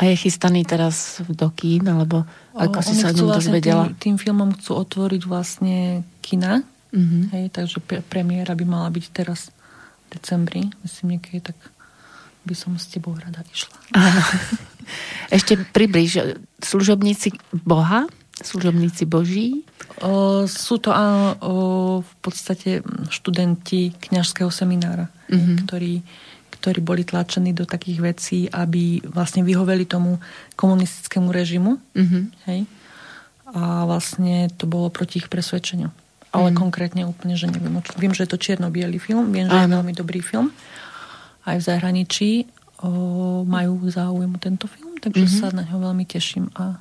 A je chystaný teraz do kín, alebo ako o, si sa o ňom vlastne dozvedela? Tým, tým filmom chcú otvoriť vlastne kina. Uh-huh. Hej, takže premiéra by mala byť teraz decembri, myslím niekedy, tak by som s tebou rada išla. Ešte približ, služobníci Boha, služobníci Boží? O, sú to áno, o, v podstate študenti kňažského seminára, mm-hmm. ktorí, ktorí boli tlačení do takých vecí, aby vlastne vyhoveli tomu komunistickému režimu. Mm-hmm. Hej? A vlastne to bolo proti ich presvedčeniu ale mm. konkrétne úplne, že neviem. Viem, že je to čierno-biely film, viem, že Áno. je veľmi dobrý film. Aj v zahraničí o, majú záujem tento film, takže mm-hmm. sa na ňo veľmi teším a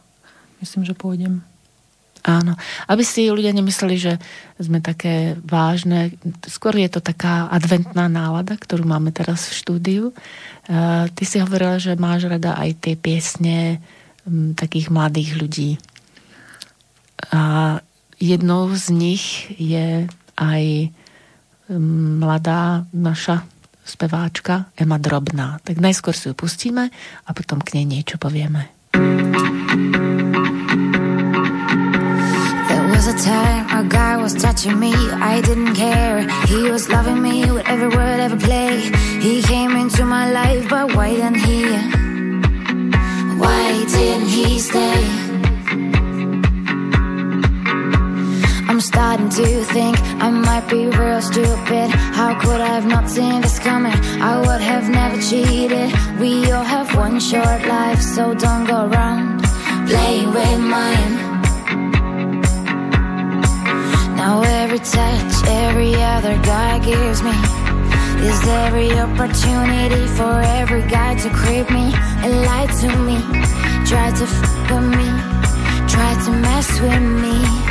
myslím, že pôjdem. Áno, aby si ľudia nemysleli, že sme také vážne. Skôr je to taká adventná nálada, ktorú máme teraz v štúdiu. Uh, ty si hovorila, že máš rada aj tie piesne um, takých mladých ľudí. A jednou z nich je aj um, mladá naša speváčka Ema Drobná. Tak najskôr si ju pustíme a potom k nej niečo povieme. a time a guy was touching me, I didn't care. He was loving me with every word, every play. He came into my life, but why didn't he? Why didn't he stay? I'm starting to think I might be real stupid. How could I have not seen this coming? I would have never cheated. We all have one short life, so don't go around playing with mine. Now every touch, every other guy gives me is every opportunity for every guy to creep me and lie to me, try to f with me, try to mess with me.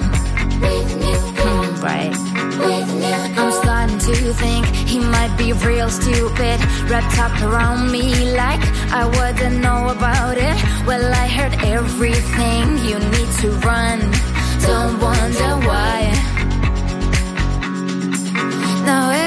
I'm starting to think he might be real stupid, wrapped up around me like I wouldn't know about it. Well, I heard everything you need to run. Don't wonder why. Now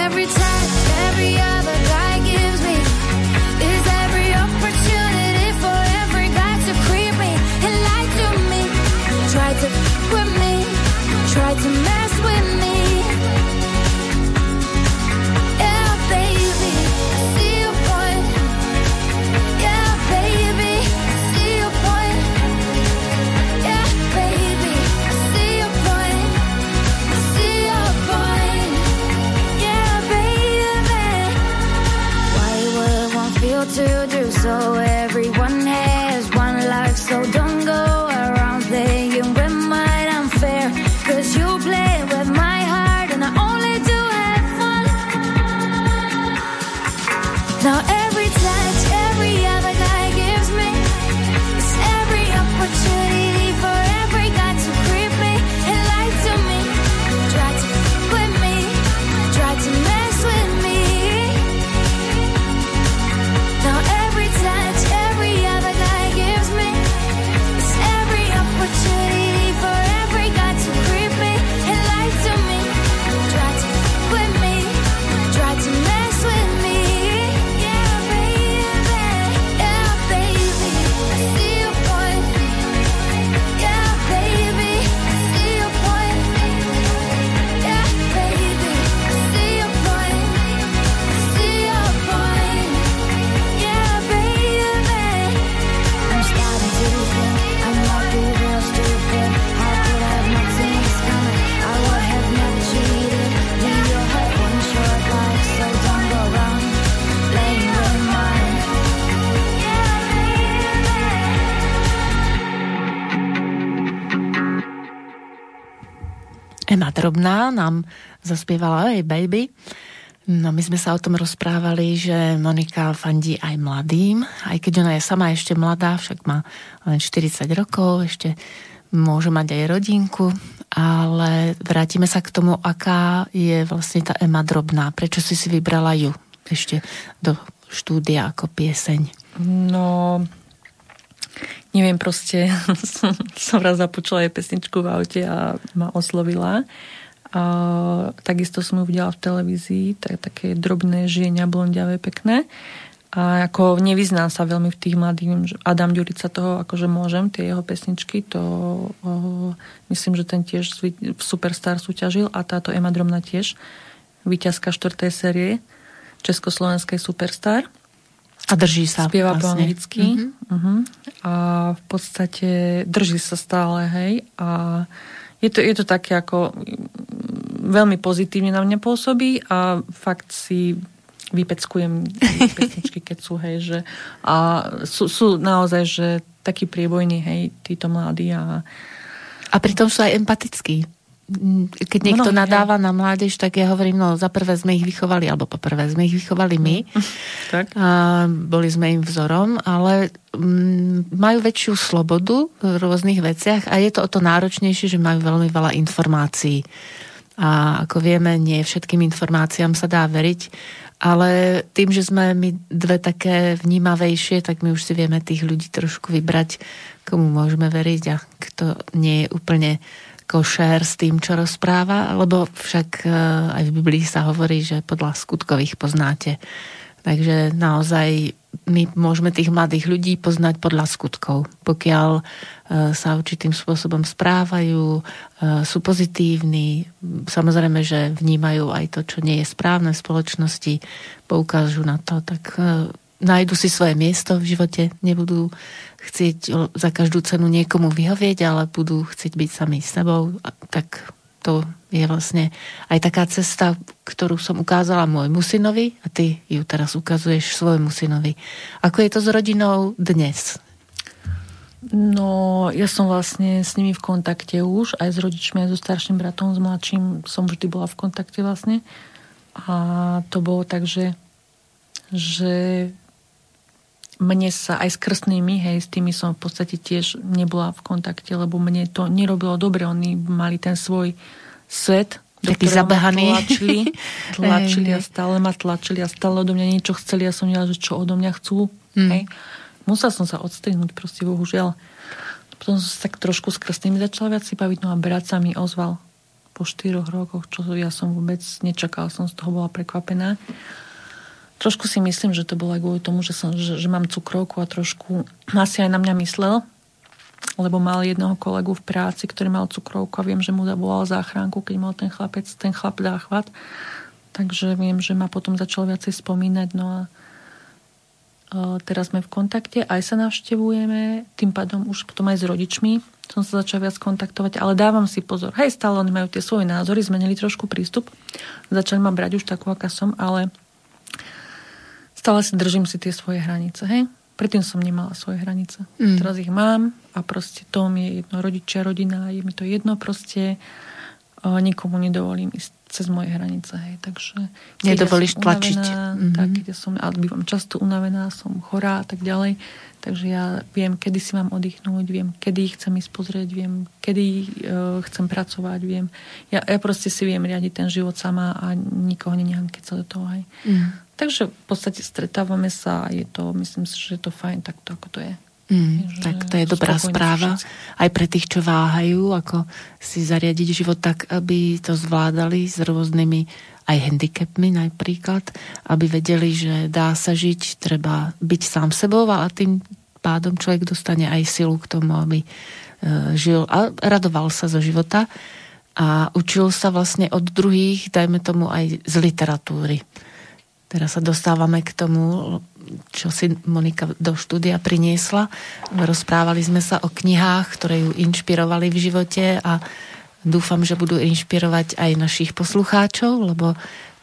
Drobná nám zaspievala aj Baby. No my sme sa o tom rozprávali, že Monika fandí aj mladým, aj keď ona je sama ešte mladá, však má len 40 rokov, ešte môže mať aj rodinku, ale vrátime sa k tomu, aká je vlastne tá Ema Drobná. Prečo si si vybrala ju ešte do štúdia ako pieseň? No, neviem, proste som raz započula jej pesničku v aute a ma oslovila. A takisto som ju videla v televízii, tak, také drobné žienia, blondiavé, pekné. A ako nevyznám sa veľmi v tých mladých, Adam Ďurica toho akože môžem, tie jeho pesničky, to o, myslím, že ten tiež v Superstar súťažil a táto Ema Drobna tiež, víťazka štvrtej série Československej Superstar. A drží sa. Spieva po vlastne. anglicky. Mhm. Uh-huh. A v podstate drží sa stále, hej. A je to, je to také ako mm, veľmi pozitívne na mňa pôsobí a fakt si vypeckujem pesničky, keď sú, hej, že a sú, sú naozaj, že takí priebojní, hej, títo mladí a A pritom sú aj empatickí. Mm, Keď niekto Mnohí, nadáva na mládež, tak ja hovorím, no za prvé sme ich vychovali, alebo po prvé sme ich vychovali my. tak. A boli sme im vzorom, ale mm, majú väčšiu slobodu v rôznych veciach a je to o to náročnejšie, že majú veľmi veľa informácií. A ako vieme, nie všetkým informáciám sa dá veriť, ale tým, že sme my dve také vnímavejšie, tak my už si vieme tých ľudí trošku vybrať, komu môžeme veriť a kto nie je úplne košér s tým, čo rozpráva, lebo však e, aj v Biblii sa hovorí, že podľa skutkových poznáte. Takže naozaj my môžeme tých mladých ľudí poznať podľa skutkov. Pokiaľ e, sa určitým spôsobom správajú, e, sú pozitívni, samozrejme, že vnímajú aj to, čo nie je správne v spoločnosti, poukážu na to, tak nájdu si svoje miesto v živote, nebudú chcieť za každú cenu niekomu vyhovieť, ale budú chcieť byť sami s sebou, tak to je vlastne aj taká cesta, ktorú som ukázala môjmu synovi a ty ju teraz ukazuješ svojmu synovi. Ako je to s rodinou dnes? No, ja som vlastne s nimi v kontakte už, aj s rodičmi, aj so starším bratom, s mladším som vždy bola v kontakte vlastne. A to bolo tak, že, že mne sa aj s krstnými, hej, s tými som v podstate tiež nebola v kontakte, lebo mne to nerobilo dobre. Oni mali ten svoj svet, Taký zabehaný. Tlačili, tlačili a stále ma tlačili a stále odo mňa niečo chceli. Ja som vedela, že čo odo mňa chcú. Mm. Hej. Musela som sa odstrihnúť, proste bohužiaľ. Potom som sa tak trošku s krstnými začala viac si baviť, no a brat sa mi ozval po štyroch rokoch, čo ja som vôbec nečakala, som z toho bola prekvapená. Trošku si myslím, že to bolo aj kvôli tomu, že, som, že, že mám cukrovku a trošku asi aj na mňa myslel, lebo mal jednoho kolegu v práci, ktorý mal cukrovku a viem, že mu zavolal záchranku, keď mal ten chlapec, ten chlap záchvat. Takže viem, že ma potom začal viacej spomínať, no a e, teraz sme v kontakte, aj sa navštevujeme, tým pádom už potom aj s rodičmi som sa začala viac kontaktovať, ale dávam si pozor. Hej, stále oni majú tie svoje názory, zmenili trošku prístup, začali ma brať už takú, aká som, ale stále si držím si tie svoje hranice, hej. Predtým som nemala svoje hranice. Mm. Teraz ich mám a proste to mi je jedno. Rodičia, rodina, je mi to jedno proste. O, nikomu nedovolím ísť cez moje hranice, hej. Takže... Nedovolíš ja som tlačiť. Unavená, Mhm. Tak, keď som, bývam často unavená, som chorá a tak ďalej. Takže ja viem, kedy si mám oddychnúť, viem, kedy chcem ísť pozrieť, viem, kedy uh, chcem pracovať, viem. Ja, ja proste si viem riadiť ten život sama a nikoho nenechám keď do toho, hej. Mm. Takže v podstate stretávame sa a je to, myslím si, že je to fajn takto, ako to je. Mm, tak to je dobrá správa. všetci. Aj pre tých, čo váhajú, ako si zariadiť život tak, aby to zvládali s rôznymi aj handicapmi napríklad, aby vedeli, že dá sa žiť, treba byť sám sebou a tým pádom človek dostane aj silu k tomu, aby e, žil a radoval sa zo života a učil sa vlastne od druhých, dajme tomu aj z literatúry. Teraz sa dostávame k tomu, čo si Monika do štúdia priniesla. Rozprávali sme sa o knihách, ktoré ju inšpirovali v živote a dúfam, že budú inšpirovať aj našich poslucháčov, lebo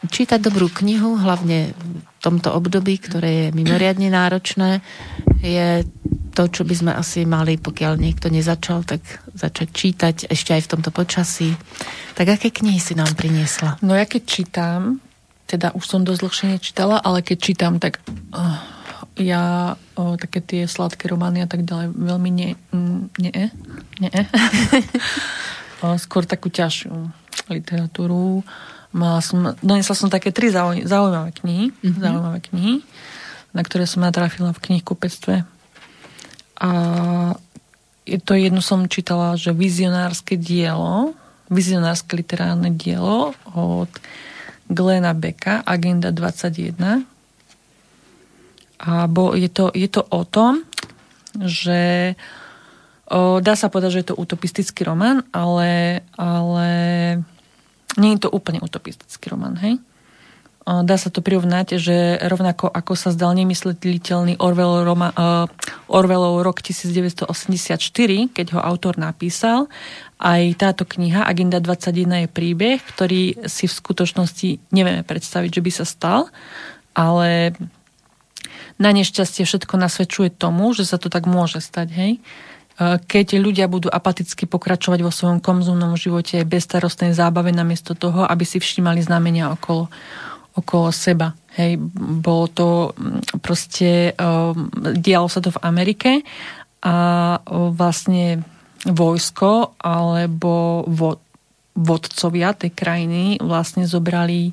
čítať dobrú knihu, hlavne v tomto období, ktoré je mimoriadne náročné, je to, čo by sme asi mali, pokiaľ niekto nezačal, tak začať čítať ešte aj v tomto počasí. Tak aké knihy si nám priniesla? No ja keď čítam, teda už som dosť dlhšie nečítala, ale keď čítam, tak uh, ja uh, také tie sladké romány a tak ďalej veľmi nie, mm, nie, nie. uh, skôr takú ťažšiu literatúru. Mala som, donesla som také tri zauj- zaujímavé knihy, mm-hmm. zaujímavé knihy, na ktoré som natrafila v knihkupectve. A je to jednu som čítala, že vizionárske dielo, vizionárske literárne dielo od Glena Becka, Agenda 21. A bo, je, to, je to o tom, že o, dá sa povedať, že je to utopistický román, ale, ale nie je to úplne utopistický román, hej? Dá sa to prirovnať, že rovnako ako sa zdal nemysliteľný Orwell, Roma, uh, Orwellov rok 1984, keď ho autor napísal, aj táto kniha Agenda 21 je príbeh, ktorý si v skutočnosti nevieme predstaviť, že by sa stal, ale na nešťastie všetko nasvedčuje tomu, že sa to tak môže stať, hej? Keď ľudia budú apaticky pokračovať vo svojom konzumnom živote bez starostnej zábave namiesto toho, aby si všímali znamenia okolo, okolo seba. Hej, bolo to mm, proste, um, dialo sa to v Amerike a vlastne vojsko alebo vo, vodcovia tej krajiny vlastne zobrali,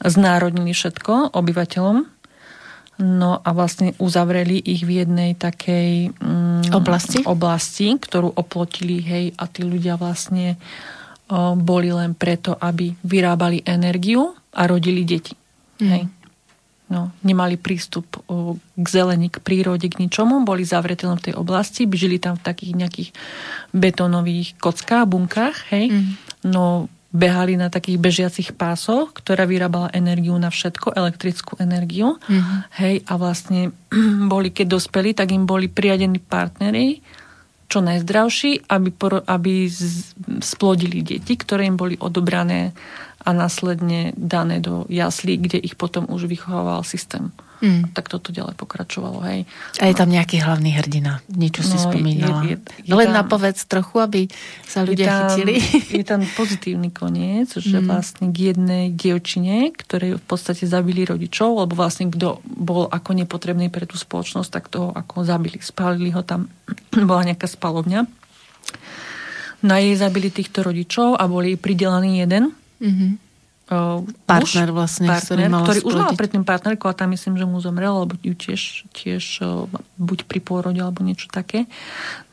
znárodnili všetko obyvateľom No a vlastne uzavreli ich v jednej takej mm, oblasti? oblasti, ktorú oplotili, hej, a tí ľudia vlastne o, boli len preto, aby vyrábali energiu a rodili deti. Mm. Hej. No, nemali prístup k zelení, k prírode, k ničomu, boli zavretí len v tej oblasti, žili tam v takých nejakých betónových kockách, bunkách, hej. Mm. No, behali na takých bežiacich pásoch, ktorá vyrábala energiu na všetko, elektrickú energiu. Mm-hmm. Hej, a vlastne boli, keď dospeli, tak im boli priadení partnery, čo najzdravší, aby, aby splodili deti, ktoré im boli odobrané a následne dané do jaslí, kde ich potom už vychovával systém. Mm. Tak toto ďalej pokračovalo. Hej. A je tam nejaký hlavný hrdina? Niečo no, si spomínala. Je, je, je Len tam, napovedz trochu, aby sa ľudia je tam, chytili. Je tam pozitívny koniec, že mm. vlastne k jednej dievčine, ktorej v podstate zabili rodičov, lebo vlastne kto bol ako nepotrebný pre tú spoločnosť, tak toho ako zabili. Spálili ho tam, bola nejaká spalovňa. Na jej zabili týchto rodičov a boli pridelený jeden Mm-hmm. Uh, partner muž, vlastne, partner, ktorý už mal predtým partnerku a tam myslím, že mu zomrel, alebo ju tiež, tiež uh, buď pri pôrode alebo niečo také.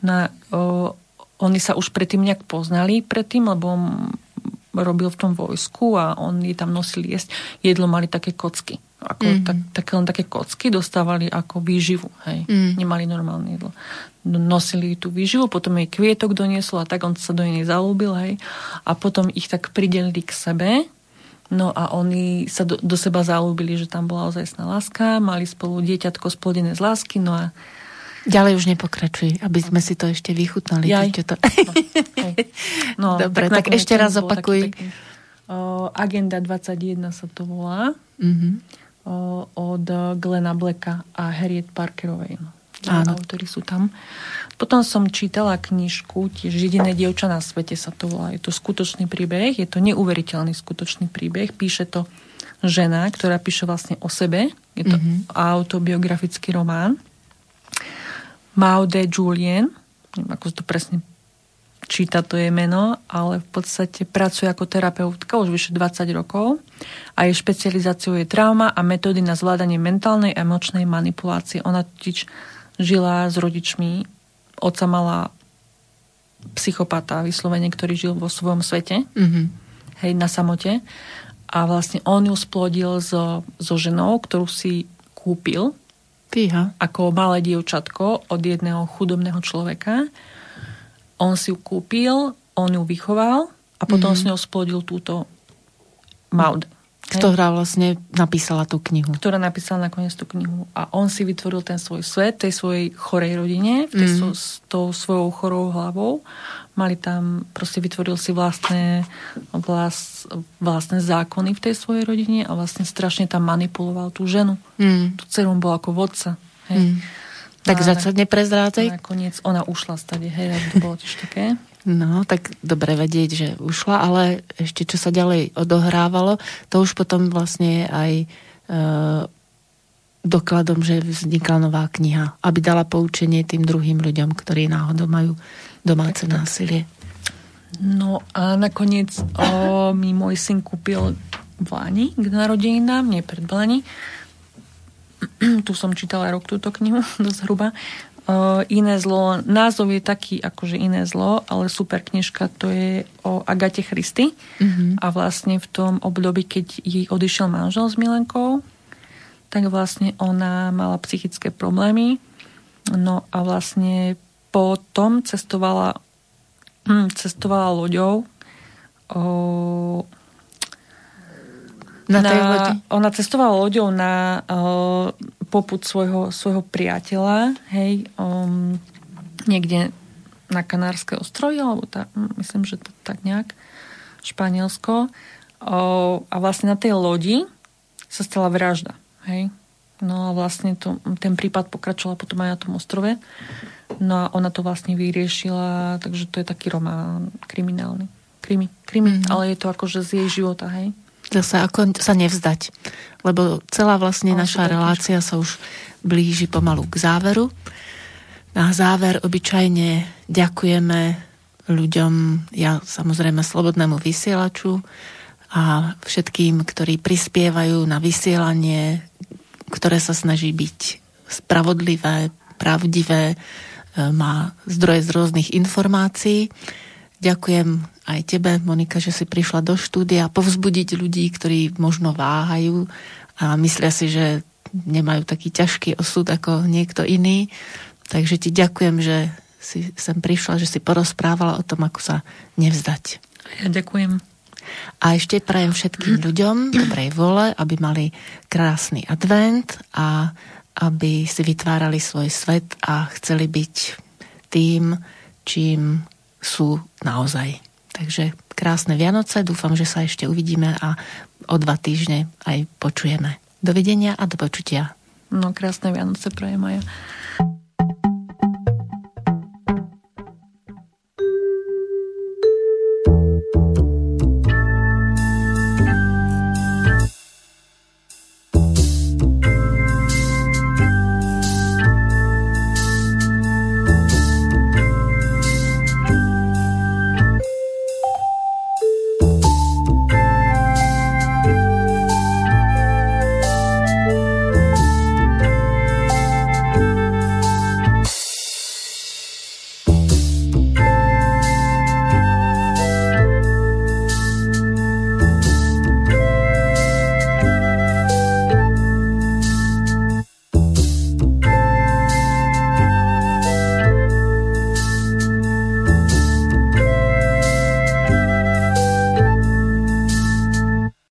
Na, uh, oni sa už predtým nejak poznali predtým, lebo robil v tom vojsku a oni tam nosili jesť. Jedlo mali také kocky. Ako, mm-hmm. tak, také, len také kocky dostávali ako výživu. Hej. Mm. Nemali normálne jedlo nosili tú výživu, potom jej kvietok doniesol a tak on sa do nej zalúbil, hej. A potom ich tak pridelili k sebe, no a oni sa do, do seba zalúbili, že tam bola ozajstná láska, mali spolu dieťatko splodené z lásky, no a Ďalej už nepokračuj, aby sme si to ešte vychutnali. Jaj. To... no, no, Dobre, tak, tak ešte raz opakuj. Taký, taký, uh, Agenda 21 sa to volá. Mm-hmm. Od Glena Blacka a Harriet Parkerovej. No. Áno. Autory sú tam. Potom som čítala knižku, tiež Jediné dievča na svete sa to volá. Je to skutočný príbeh, je to neuveriteľný skutočný príbeh. Píše to žena, ktorá píše vlastne o sebe. Je to mm-hmm. autobiografický román. Maude Julien, neviem, ako to presne číta to je meno, ale v podstate pracuje ako terapeutka už vyše 20 rokov a jej špecializáciou je trauma a metódy na zvládanie mentálnej a emočnej manipulácie. Ona totiž žila s rodičmi. Oca mala psychopata vyslovene, ktorý žil vo svojom svete, mm-hmm. hej, na samote. A vlastne on ju splodil so, so ženou, ktorú si kúpil Fíha. ako malé dievčatko od jedného chudobného človeka. On si ju kúpil, on ju vychoval a potom mm-hmm. s ňou splodil túto Maud. Ktorá vlastne napísala tú knihu. Ktorá napísala nakoniec tú knihu. A on si vytvoril ten svoj svet, tej svojej chorej rodine, tej mm. so, s tou svojou chorou hlavou. Mali tam, proste vytvoril si vlastné, vlast, vlastné zákony v tej svojej rodine a vlastne strašne tam manipuloval tú ženu. Mm. Tú dceru bol ako vodca. Hej. Mm. Tak zatiaľ neprezrádzaj. Nakoniec ona ušla stade, hej, to bolo tiež také. No, tak dobre vedieť, že ušla, ale ešte čo sa ďalej odohrávalo, to už potom vlastne je aj e, dokladom, že vznikla nová kniha, aby dala poučenie tým druhým ľuďom, ktorí náhodou majú domáce tak, násilie. No a nakoniec o, mi môj syn kúpil v Lani k narodeninám, nie pred Blani. tu som čítala rok túto knihu, dosť hruba. Uh, iné zlo, názov je taký akože iné zlo, ale super knižka to je o Agate Christy mm-hmm. a vlastne v tom období, keď jej odišiel manžel s Milenkou, tak vlastne ona mala psychické problémy no a vlastne potom cestovala hm, cestovala loďou o, Na tej lodi? Ona cestovala loďou na uh, poput svojho, svojho priateľa, hej, um, niekde na Kanárske ostrovy, alebo tá, myslím, že to, tak nejak, Španielsko. Uh, a vlastne na tej lodi sa stala vražda, hej. No a vlastne to, ten prípad pokračoval potom aj na tom ostrove. No a ona to vlastne vyriešila, takže to je taký román kriminálny. Krimi, krimi, mm-hmm. ale je to akože z jej života, hej. Zase ako sa nevzdať, lebo celá vlastne naša relácia sa už blíži pomalu k záveru. Na záver obyčajne ďakujeme ľuďom, ja samozrejme slobodnému vysielaču a všetkým, ktorí prispievajú na vysielanie, ktoré sa snaží byť spravodlivé, pravdivé, e, má zdroje z rôznych informácií. Ďakujem aj tebe, Monika, že si prišla do štúdia povzbudiť ľudí, ktorí možno váhajú a myslia si, že nemajú taký ťažký osud ako niekto iný. Takže ti ďakujem, že si sem prišla, že si porozprávala o tom, ako sa nevzdať. Ja ďakujem. A ešte prajem všetkým ľuďom dobrej vole, aby mali krásny advent a aby si vytvárali svoj svet a chceli byť tým, čím sú naozaj. Takže krásne Vianoce, dúfam, že sa ešte uvidíme a o dva týždne aj počujeme. Dovidenia a do počutia. No krásne Vianoce prajem aj.